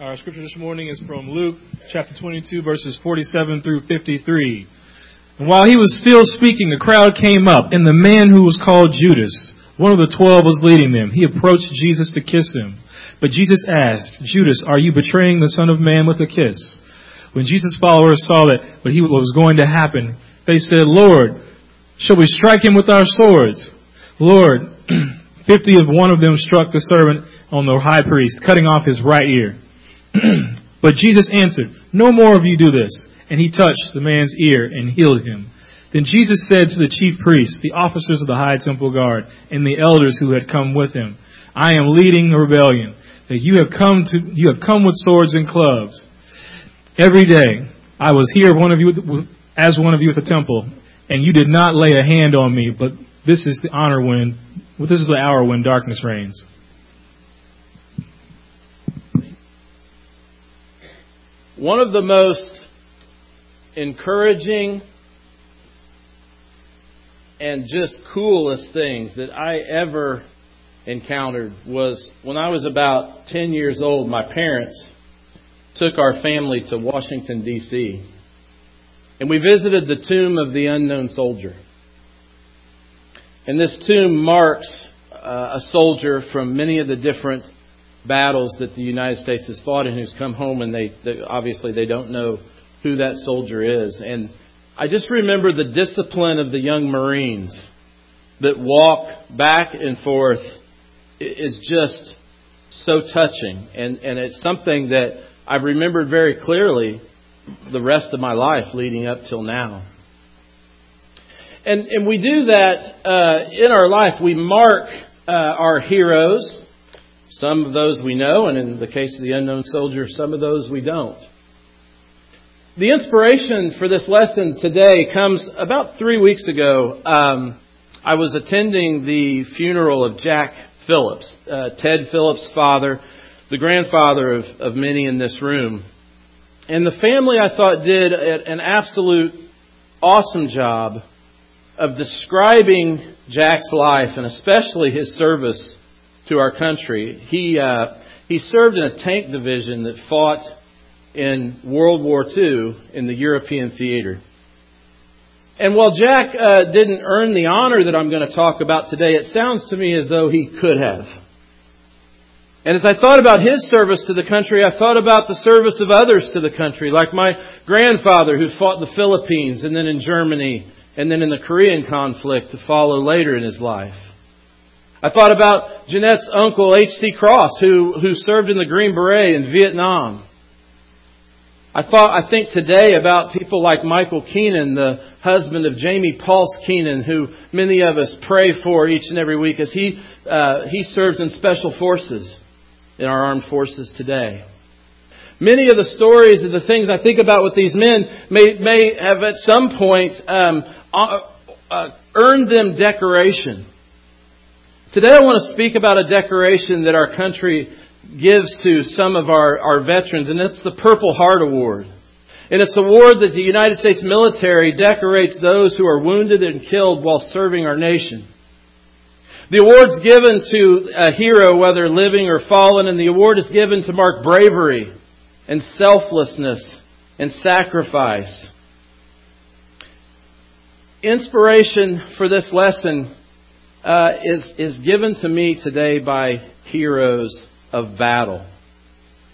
Our scripture this morning is from Luke chapter 22 verses 47 through 53. And while he was still speaking, the crowd came up, and the man who was called Judas, one of the twelve, was leading them. He approached Jesus to kiss him. But Jesus asked, Judas, are you betraying the Son of Man with a kiss? When Jesus' followers saw that what was going to happen, they said, Lord, shall we strike him with our swords? Lord, fifty of one of them struck the servant on the high priest, cutting off his right ear. but Jesus answered, No more of you do this. And he touched the man's ear and healed him. Then Jesus said to the chief priests, the officers of the high temple guard, and the elders who had come with him, I am leading a rebellion, that you have come to, you have come with swords and clubs. Every day I was here one of you, as one of you at the temple, and you did not lay a hand on me, but this is the honor when, this is the hour when darkness reigns. One of the most encouraging and just coolest things that I ever encountered was when I was about 10 years old, my parents took our family to Washington, D.C. And we visited the tomb of the unknown soldier. And this tomb marks uh, a soldier from many of the different battles that the United States has fought and who's come home and they, they obviously they don't know who that soldier is. And I just remember the discipline of the young Marines that walk back and forth is just so touching. And, and it's something that I've remembered very clearly the rest of my life leading up till now. And, and we do that uh, in our life. We mark uh, our heroes some of those we know, and in the case of the unknown soldier, some of those we don't. The inspiration for this lesson today comes about three weeks ago. Um, I was attending the funeral of Jack Phillips, uh, Ted Phillips' father, the grandfather of, of many in this room. And the family, I thought, did an absolute awesome job of describing Jack's life and especially his service to our country. He, uh, he served in a tank division that fought in World War II in the European theater. And while Jack uh, didn't earn the honor that I'm going to talk about today, it sounds to me as though he could have. And as I thought about his service to the country, I thought about the service of others to the country, like my grandfather who fought in the Philippines and then in Germany and then in the Korean conflict to follow later in his life. I thought about Jeanette's uncle, H.C. Cross, who, who served in the Green Beret in Vietnam. I thought, I think today about people like Michael Keenan, the husband of Jamie Pulse Keenan, who many of us pray for each and every week as he, uh, he serves in special forces in our armed forces today. Many of the stories and the things I think about with these men may, may have at some point um, uh, uh, earned them decoration. Today I want to speak about a decoration that our country gives to some of our, our veterans, and it's the Purple Heart Award. And it's an award that the United States military decorates those who are wounded and killed while serving our nation. The award's given to a hero, whether living or fallen, and the award is given to mark bravery and selflessness and sacrifice. Inspiration for this lesson uh, is, is given to me today by heroes of battle.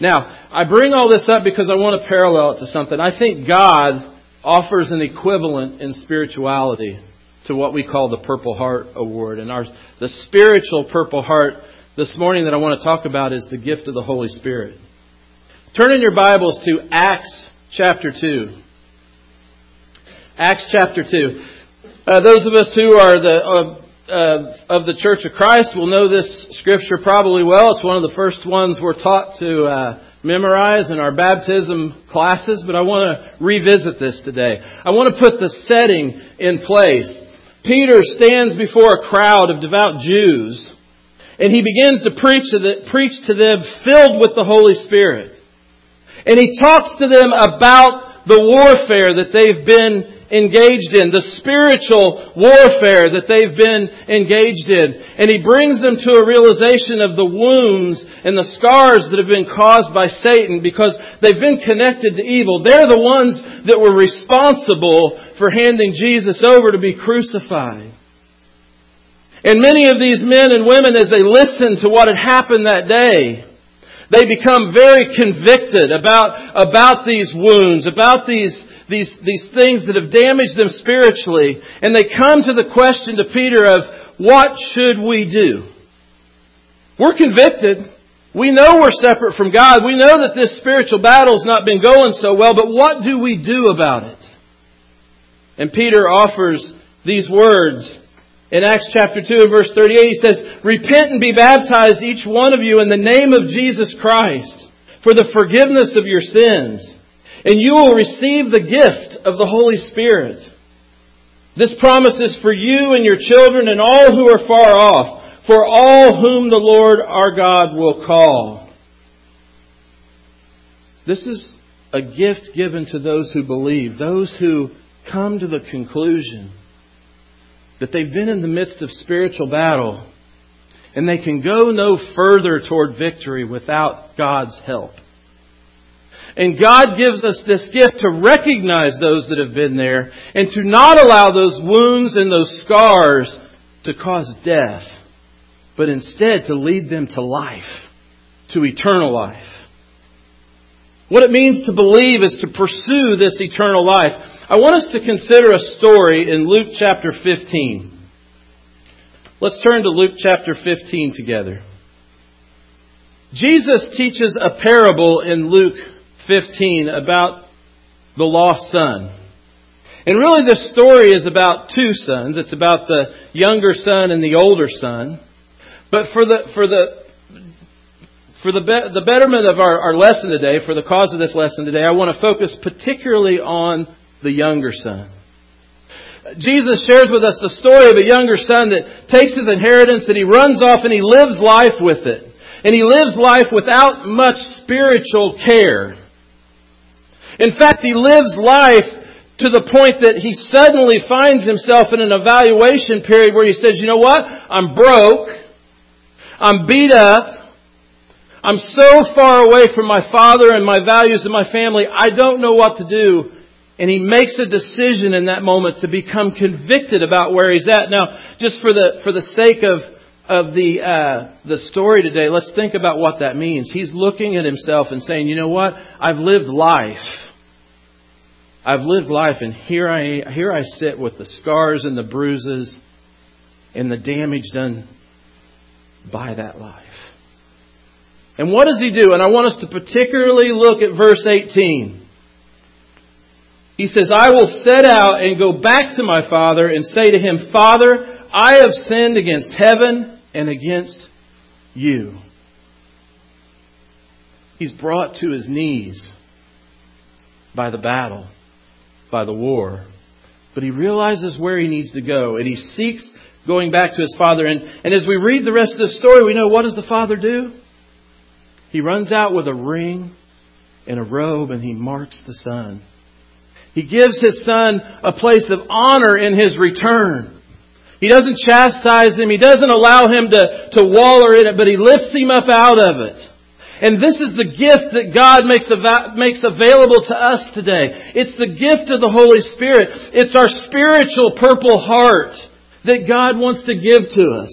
Now, I bring all this up because I want to parallel it to something. I think God offers an equivalent in spirituality to what we call the Purple Heart Award. And our, the spiritual Purple Heart this morning that I want to talk about is the gift of the Holy Spirit. Turn in your Bibles to Acts chapter 2. Acts chapter 2. Uh, those of us who are the uh, uh, of the Church of Christ will know this scripture probably well. It's one of the first ones we're taught to uh, memorize in our baptism classes, but I want to revisit this today. I want to put the setting in place. Peter stands before a crowd of devout Jews, and he begins to preach to, the, preach to them filled with the Holy Spirit. And he talks to them about the warfare that they've been engaged in, the spiritual warfare that they've been engaged in. And he brings them to a realization of the wounds and the scars that have been caused by Satan because they've been connected to evil. They're the ones that were responsible for handing Jesus over to be crucified. And many of these men and women, as they listen to what had happened that day, they become very convicted about, about these wounds, about these, these, these things that have damaged them spiritually. And they come to the question to Peter of, what should we do? We're convicted. We know we're separate from God. We know that this spiritual battle's not been going so well, but what do we do about it? And Peter offers these words in Acts chapter 2 and verse 38, he says, Repent and be baptized, each one of you, in the name of Jesus Christ, for the forgiveness of your sins and you will receive the gift of the Holy Spirit. This promise is for you and your children and all who are far off, for all whom the Lord our God will call. This is a gift given to those who believe, those who come to the conclusion that they've been in the midst of spiritual battle and they can go no further toward victory without God's help. And God gives us this gift to recognize those that have been there and to not allow those wounds and those scars to cause death, but instead to lead them to life, to eternal life. What it means to believe is to pursue this eternal life. I want us to consider a story in Luke chapter 15. Let's turn to Luke chapter 15 together. Jesus teaches a parable in Luke 15 about the lost son. And really this story is about two sons. It's about the younger son and the older son. But for the, for the, for the, be, the betterment of our, our lesson today, for the cause of this lesson today, I want to focus particularly on the younger son. Jesus shares with us the story of a younger son that takes his inheritance and he runs off and he lives life with it. And he lives life without much spiritual care. In fact, he lives life to the point that he suddenly finds himself in an evaluation period where he says, you know what? I'm broke. I'm beat up. I'm so far away from my father and my values and my family, I don't know what to do. And he makes a decision in that moment to become convicted about where he's at. Now, just for the, for the sake of, of the, uh, the story today, let's think about what that means. He's looking at himself and saying, you know what? I've lived life. I've lived life, and here I, here I sit with the scars and the bruises and the damage done by that life. And what does he do? And I want us to particularly look at verse 18. He says, I will set out and go back to my father and say to him, Father, I have sinned against heaven and against you. He's brought to his knees by the battle by the war. But he realizes where he needs to go, and he seeks going back to his father. And, and as we read the rest of the story, we know what does the father do? He runs out with a ring and a robe, and he marks the son. He gives his son a place of honor in his return. He doesn't chastise him. He doesn't allow him to, to waller in it, but he lifts him up out of it. And this is the gift that God makes, av- makes available to us today. It's the gift of the Holy Spirit. It's our spiritual purple heart that God wants to give to us.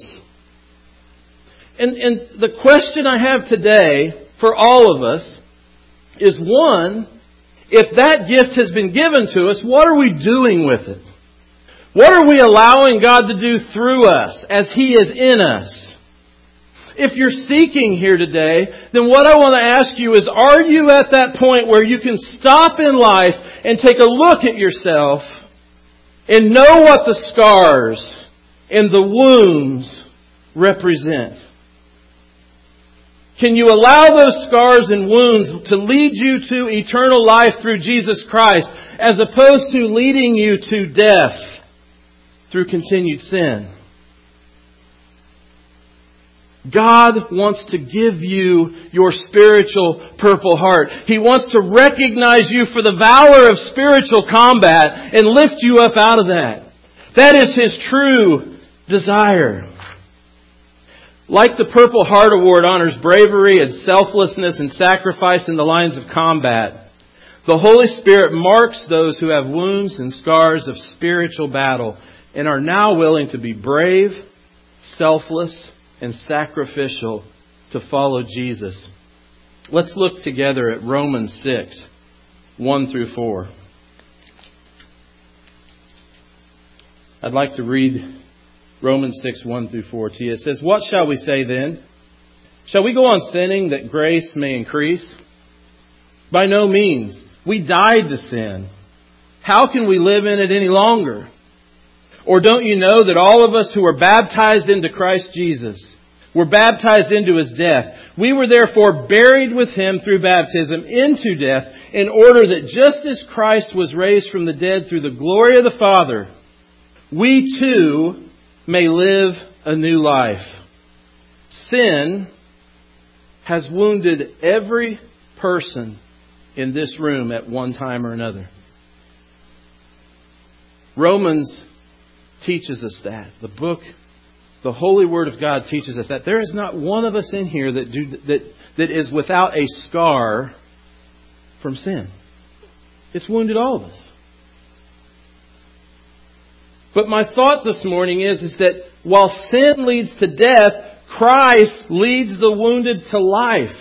And, and the question I have today for all of us is one, if that gift has been given to us, what are we doing with it? What are we allowing God to do through us as He is in us? If you're seeking here today, then what I want to ask you is, are you at that point where you can stop in life and take a look at yourself and know what the scars and the wounds represent? Can you allow those scars and wounds to lead you to eternal life through Jesus Christ as opposed to leading you to death through continued sin? God wants to give you your spiritual purple heart. He wants to recognize you for the valor of spiritual combat and lift you up out of that. That is His true desire. Like the Purple Heart Award honors bravery and selflessness and sacrifice in the lines of combat, the Holy Spirit marks those who have wounds and scars of spiritual battle and are now willing to be brave, selfless, and sacrificial to follow Jesus. Let's look together at Romans 6, 1 through 4. I'd like to read Romans 6, 1 through 4 to you. It says, What shall we say then? Shall we go on sinning that grace may increase? By no means. We died to sin. How can we live in it any longer? Or don't you know that all of us who were baptized into Christ Jesus were baptized into his death? We were therefore buried with him through baptism into death in order that just as Christ was raised from the dead through the glory of the Father, we too may live a new life. Sin has wounded every person in this room at one time or another. Romans teaches us that. The book, the Holy Word of God teaches us that. There is not one of us in here that, do, that, that is without a scar from sin. It's wounded all of us. But my thought this morning is, is that while sin leads to death, Christ leads the wounded to life.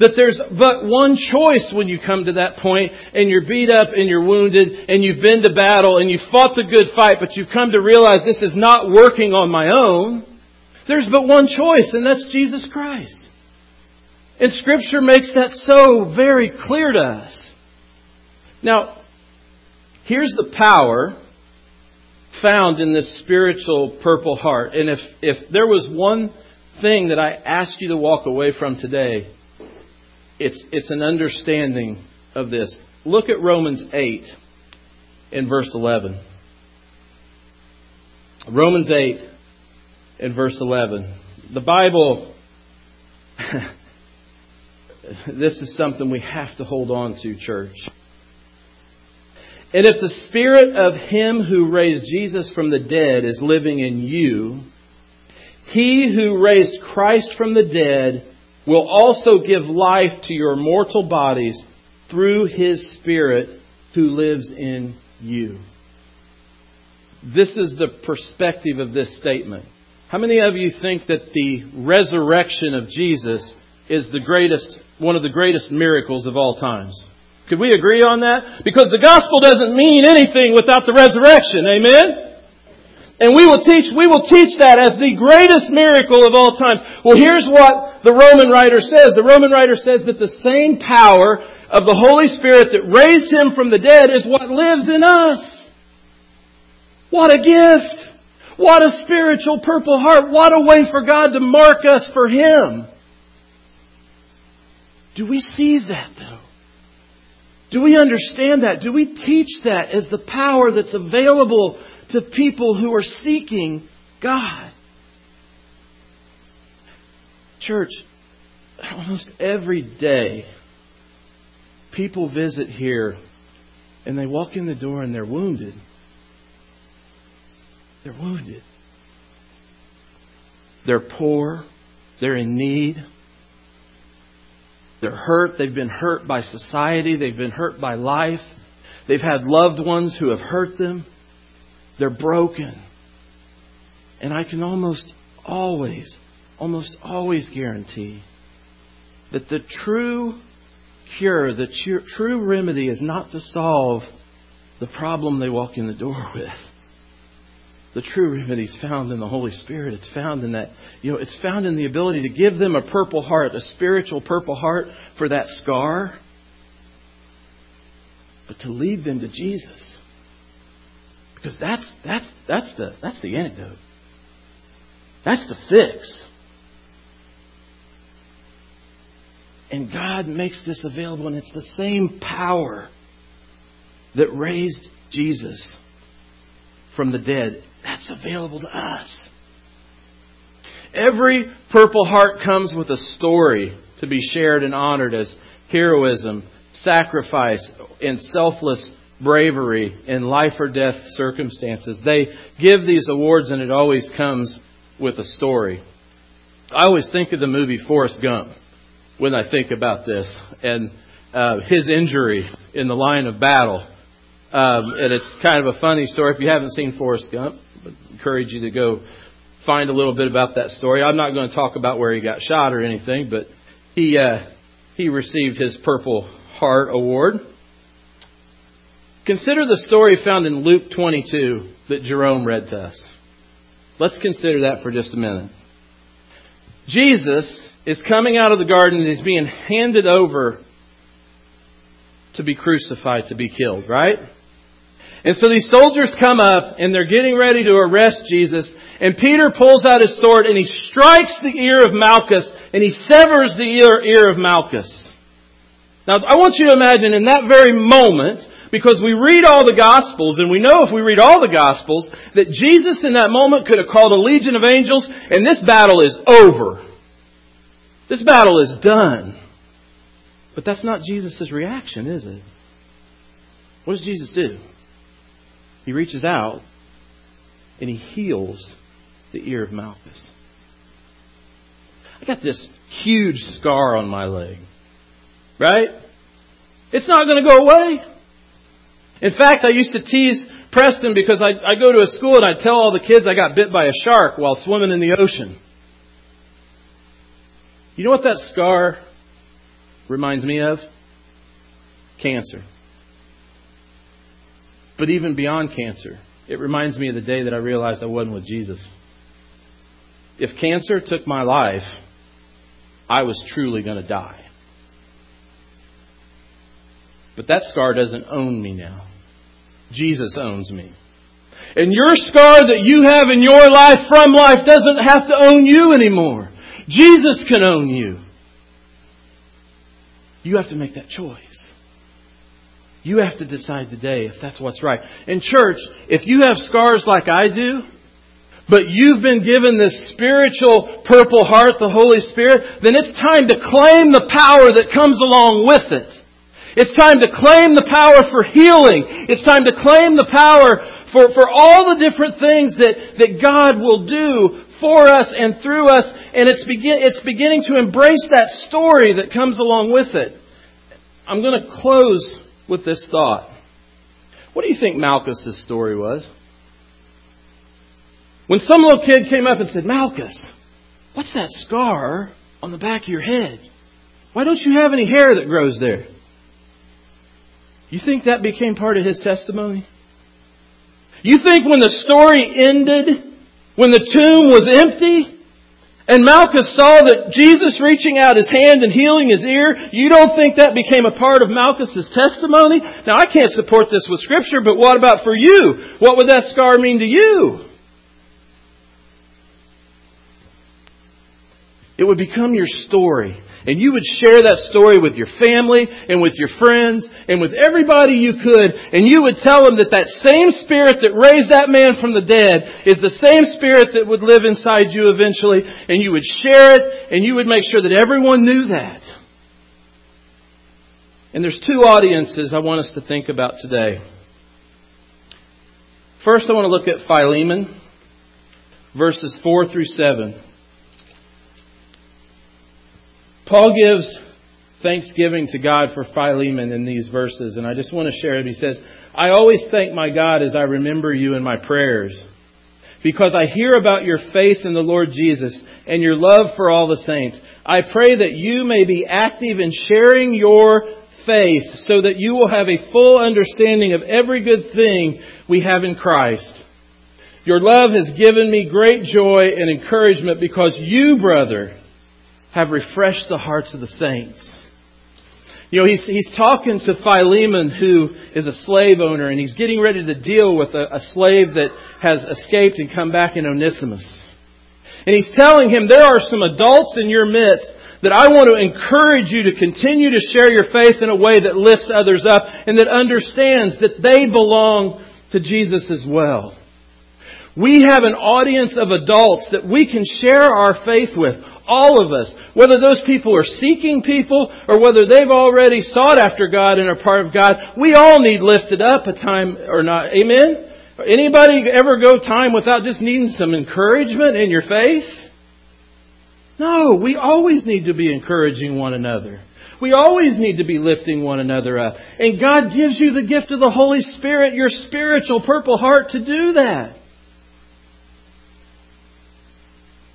That there's but one choice when you come to that point and you're beat up and you're wounded and you've been to battle and you've fought the good fight, but you've come to realize this is not working on my own. There's but one choice and that's Jesus Christ. And scripture makes that so very clear to us. Now, here's the power found in this spiritual purple heart. And if, if there was one thing that I ask you to walk away from today, it's, it's an understanding of this. Look at Romans 8 in verse 11. Romans 8 in verse 11. The Bible, this is something we have to hold on to, church. And if the spirit of him who raised Jesus from the dead is living in you, he who raised Christ from the dead will also give life to your mortal bodies through his spirit who lives in you. This is the perspective of this statement. How many of you think that the resurrection of Jesus is the greatest, one of the greatest miracles of all times? Could we agree on that? Because the gospel doesn't mean anything without the resurrection. Amen? And we will teach, we will teach that as the greatest miracle of all times. Well, here's what the Roman writer says. The Roman writer says that the same power of the Holy Spirit that raised him from the dead is what lives in us. What a gift! What a spiritual purple heart. What a way for God to mark us for Him. Do we seize that though? Do we understand that? Do we teach that as the power that's available to people who are seeking God? Church, almost every day, people visit here and they walk in the door and they're wounded. They're wounded. They're poor. They're in need. They're hurt. They've been hurt by society. They've been hurt by life. They've had loved ones who have hurt them. They're broken. And I can almost always, almost always guarantee that the true cure, the true remedy is not to solve the problem they walk in the door with the true remedy is found in the Holy Spirit. It's found in that, you know, it's found in the ability to give them a purple heart, a spiritual purple heart for that scar, but to lead them to Jesus. Because that's, that's, that's, the, that's the antidote. That's the fix. And God makes this available, and it's the same power that raised Jesus from the dead that's available to us. Every Purple Heart comes with a story to be shared and honored as heroism, sacrifice, and selfless bravery in life or death circumstances. They give these awards and it always comes with a story. I always think of the movie Forrest Gump when I think about this and uh, his injury in the line of battle. Um, and it's kind of a funny story. If you haven't seen Forrest Gump, I encourage you to go find a little bit about that story. I'm not going to talk about where he got shot or anything, but he uh, he received his Purple Heart Award. Consider the story found in Luke 22 that Jerome read to us. Let's consider that for just a minute. Jesus is coming out of the garden and he's being handed over to be crucified, to be killed, right? And so these soldiers come up and they're getting ready to arrest Jesus. And Peter pulls out his sword and he strikes the ear of Malchus and he severs the ear, ear of Malchus. Now I want you to imagine in that very moment, because we read all the Gospels, and we know if we read all the Gospels, that Jesus in that moment could have called a legion of angels, and this battle is over. This battle is done. But that's not Jesus' reaction, is it? What does Jesus do? He reaches out and he heals the ear of Malchus. I got this huge scar on my leg. Right? It's not going to go away. In fact, I used to tease Preston because I, I go to a school and I tell all the kids I got bit by a shark while swimming in the ocean. You know what that scar reminds me of? Cancer. But even beyond cancer, it reminds me of the day that I realized I wasn't with Jesus. If cancer took my life, I was truly going to die. But that scar doesn't own me now. Jesus owns me. And your scar that you have in your life from life doesn't have to own you anymore. Jesus can own you. You have to make that choice. You have to decide today if that's what's right. In church, if you have scars like I do, but you've been given this spiritual purple heart, the Holy Spirit, then it's time to claim the power that comes along with it. It's time to claim the power for healing. It's time to claim the power for, for all the different things that, that God will do for us and through us. And it's, begin, it's beginning to embrace that story that comes along with it. I'm going to close with this thought. What do you think Malchus' story was? When some little kid came up and said, Malchus, what's that scar on the back of your head? Why don't you have any hair that grows there? You think that became part of his testimony? You think when the story ended, when the tomb was empty, and Malchus saw that Jesus reaching out his hand and healing his ear, you don't think that became a part of Malchus's testimony? Now I can't support this with scripture, but what about for you? What would that scar mean to you? It would become your story. And you would share that story with your family and with your friends and with everybody you could. And you would tell them that that same spirit that raised that man from the dead is the same spirit that would live inside you eventually. And you would share it and you would make sure that everyone knew that. And there's two audiences I want us to think about today. First, I want to look at Philemon, verses 4 through 7. Paul gives thanksgiving to God for Philemon in these verses, and I just want to share it. He says, I always thank my God as I remember you in my prayers, because I hear about your faith in the Lord Jesus and your love for all the saints. I pray that you may be active in sharing your faith so that you will have a full understanding of every good thing we have in Christ. Your love has given me great joy and encouragement because you, brother, have refreshed the hearts of the saints. You know, he's, he's talking to Philemon, who is a slave owner, and he's getting ready to deal with a, a slave that has escaped and come back in Onesimus. And he's telling him, there are some adults in your midst that I want to encourage you to continue to share your faith in a way that lifts others up and that understands that they belong to Jesus as well. We have an audience of adults that we can share our faith with. All of us. Whether those people are seeking people or whether they've already sought after God and are part of God, we all need lifted up a time or not. Amen? Anybody ever go time without just needing some encouragement in your faith? No, we always need to be encouraging one another. We always need to be lifting one another up. And God gives you the gift of the Holy Spirit, your spiritual purple heart, to do that.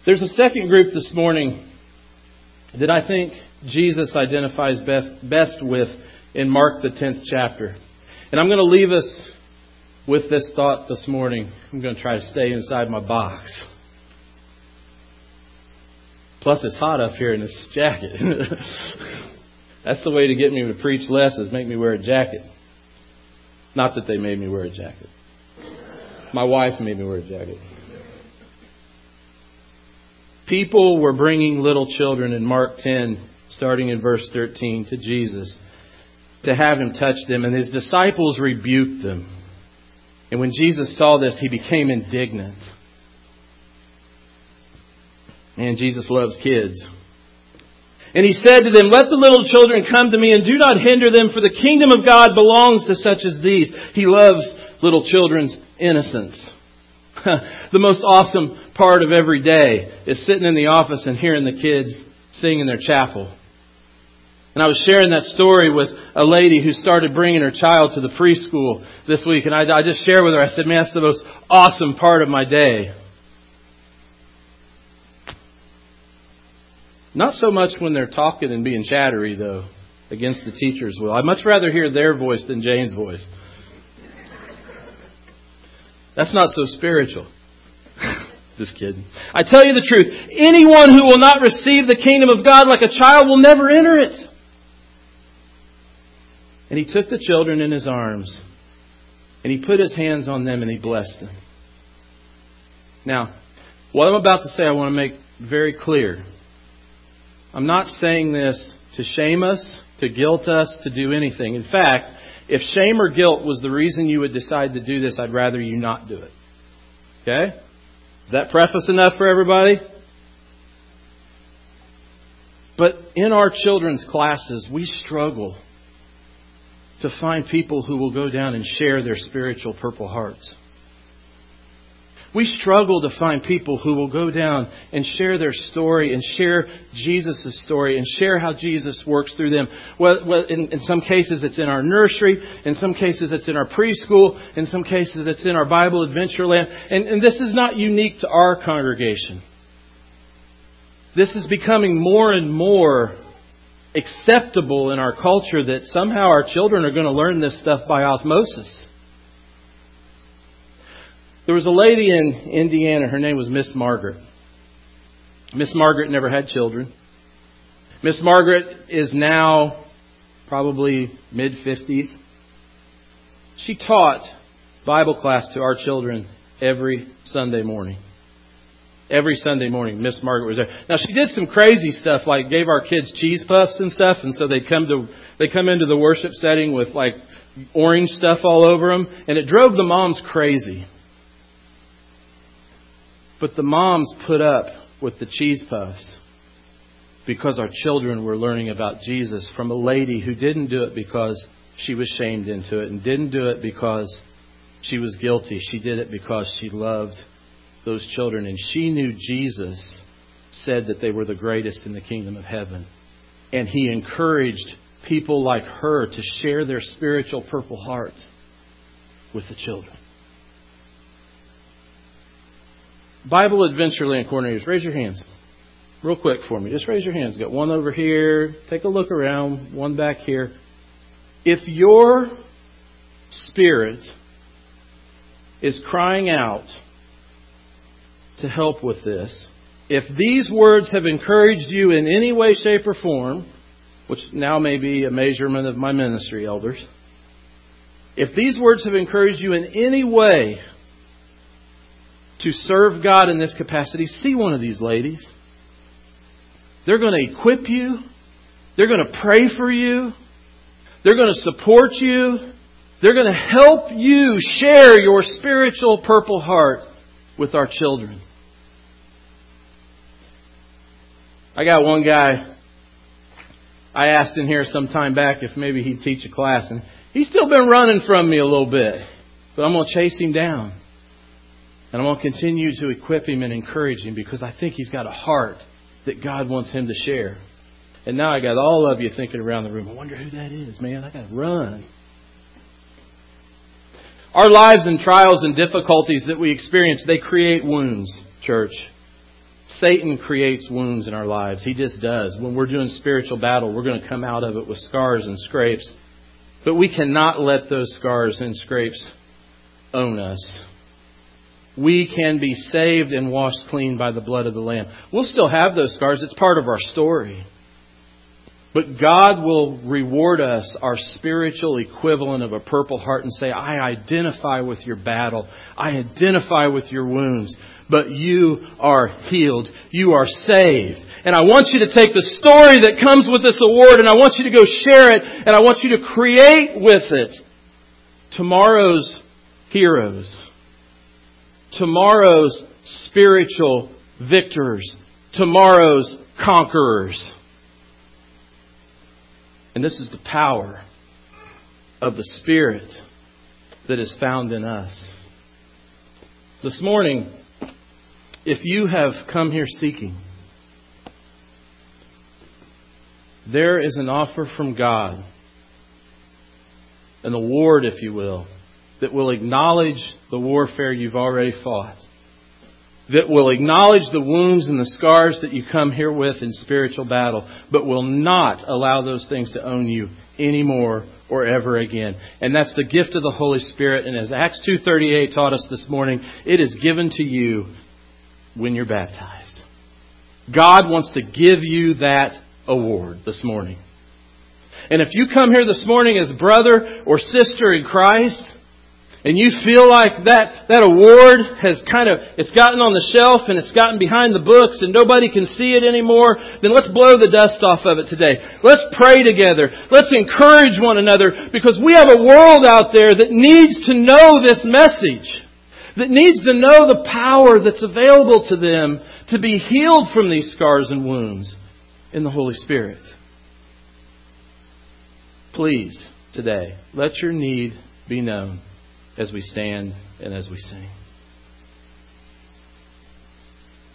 There's a second group this morning that I think Jesus identifies best with in Mark the 10th chapter. And I'm going to leave us with this thought this morning. I'm going to try to stay inside my box. Plus, it's hot up here in this jacket. That's the way to get me to preach less is make me wear a jacket. Not that they made me wear a jacket. My wife made me wear a jacket. People were bringing little children in Mark 10, starting in verse 13, to Jesus to have him touch them, and his disciples rebuked them. And when Jesus saw this, he became indignant. Man, Jesus loves kids. And he said to them, Let the little children come to me and do not hinder them, for the kingdom of God belongs to such as these. He loves little children's innocence. the most awesome part of every day is sitting in the office and hearing the kids sing in their chapel. And I was sharing that story with a lady who started bringing her child to the preschool this week. And I, I just shared with her, I said, man, that's the most awesome part of my day. Not so much when they're talking and being chattery, though, against the teacher's will. I'd much rather hear their voice than Jane's voice. That's not so spiritual. Just kidding. I tell you the truth. Anyone who will not receive the kingdom of God like a child will never enter it. And he took the children in his arms, and he put his hands on them, and he blessed them. Now, what I'm about to say, I want to make very clear. I'm not saying this to shame us, to guilt us, to do anything. In fact, if shame or guilt was the reason you would decide to do this, I'd rather you not do it. Okay? Is that preface enough for everybody? But in our children's classes, we struggle to find people who will go down and share their spiritual purple hearts. We struggle to find people who will go down and share their story and share Jesus' story and share how Jesus works through them. Well, well in, in, some cases it's in our nursery, in some cases it's in our preschool, in some cases it's in our Bible Adventureland. And, and this is not unique to our congregation. This is becoming more and more acceptable in our culture that somehow our children are going to learn this stuff by osmosis. There was a lady in Indiana, her name was Miss Margaret. Miss Margaret never had children. Miss Margaret is now probably mid 50s. She taught Bible class to our children every Sunday morning. Every Sunday morning, Miss Margaret was there. Now she did some crazy stuff, like gave our kids cheese puffs and stuff, and so they'd come to they come into the worship setting with like orange stuff all over them, and it drove the moms crazy. But the moms put up with the cheese puffs because our children were learning about Jesus from a lady who didn't do it because she was shamed into it and didn't do it because she was guilty. She did it because she loved those children and she knew Jesus said that they were the greatest in the kingdom of heaven. And he encouraged people like her to share their spiritual purple hearts with the children. Bible Adventureland coordinators, raise your hands. Real quick for me. Just raise your hands. Got one over here. Take a look around. One back here. If your spirit is crying out to help with this, if these words have encouraged you in any way, shape, or form, which now may be a measurement of my ministry, elders, if these words have encouraged you in any way, to serve God in this capacity, see one of these ladies. They're going to equip you. They're going to pray for you. They're going to support you. They're going to help you share your spiritual purple heart with our children. I got one guy I asked in here some time back if maybe he'd teach a class, and he's still been running from me a little bit. But I'm going to chase him down. And I'm going to continue to equip him and encourage him because I think he's got a heart that God wants him to share. And now I got all of you thinking around the room, I wonder who that is, man. I got to run. Our lives and trials and difficulties that we experience, they create wounds, church. Satan creates wounds in our lives. He just does. When we're doing spiritual battle, we're going to come out of it with scars and scrapes. But we cannot let those scars and scrapes own us. We can be saved and washed clean by the blood of the Lamb. We'll still have those scars. It's part of our story. But God will reward us our spiritual equivalent of a purple heart and say, I identify with your battle. I identify with your wounds but you are healed. You are saved. And I want you to take the story that comes with this award and I want you to go share it and I want you to create with it tomorrow's heroes. Tomorrow's spiritual victors. Tomorrow's conquerors. And this is the power of the Spirit that is found in us. This morning, if you have come here seeking, there is an offer from God, an award, if you will, that will acknowledge the warfare you've already fought, that will acknowledge the wounds and the scars that you come here with in spiritual battle, but will not allow those things to own you anymore or ever again. And that's the gift of the Holy Spirit. And as Acts 2.38 taught us this morning, it is given to you when you're baptized. God wants to give you that award this morning. And if you come here this morning as brother or sister in Christ, and you feel like that, that award has kind of, it's gotten on the shelf and it's gotten behind the books and nobody can see it anymore, then let's blow the dust off of it today. Let's pray together. Let's encourage one another because we have a world out there that needs to know this message that needs to know the power that's available to them to be healed from these scars and wounds in the Holy Spirit. Please, today, let your need be known as we stand and as we sing.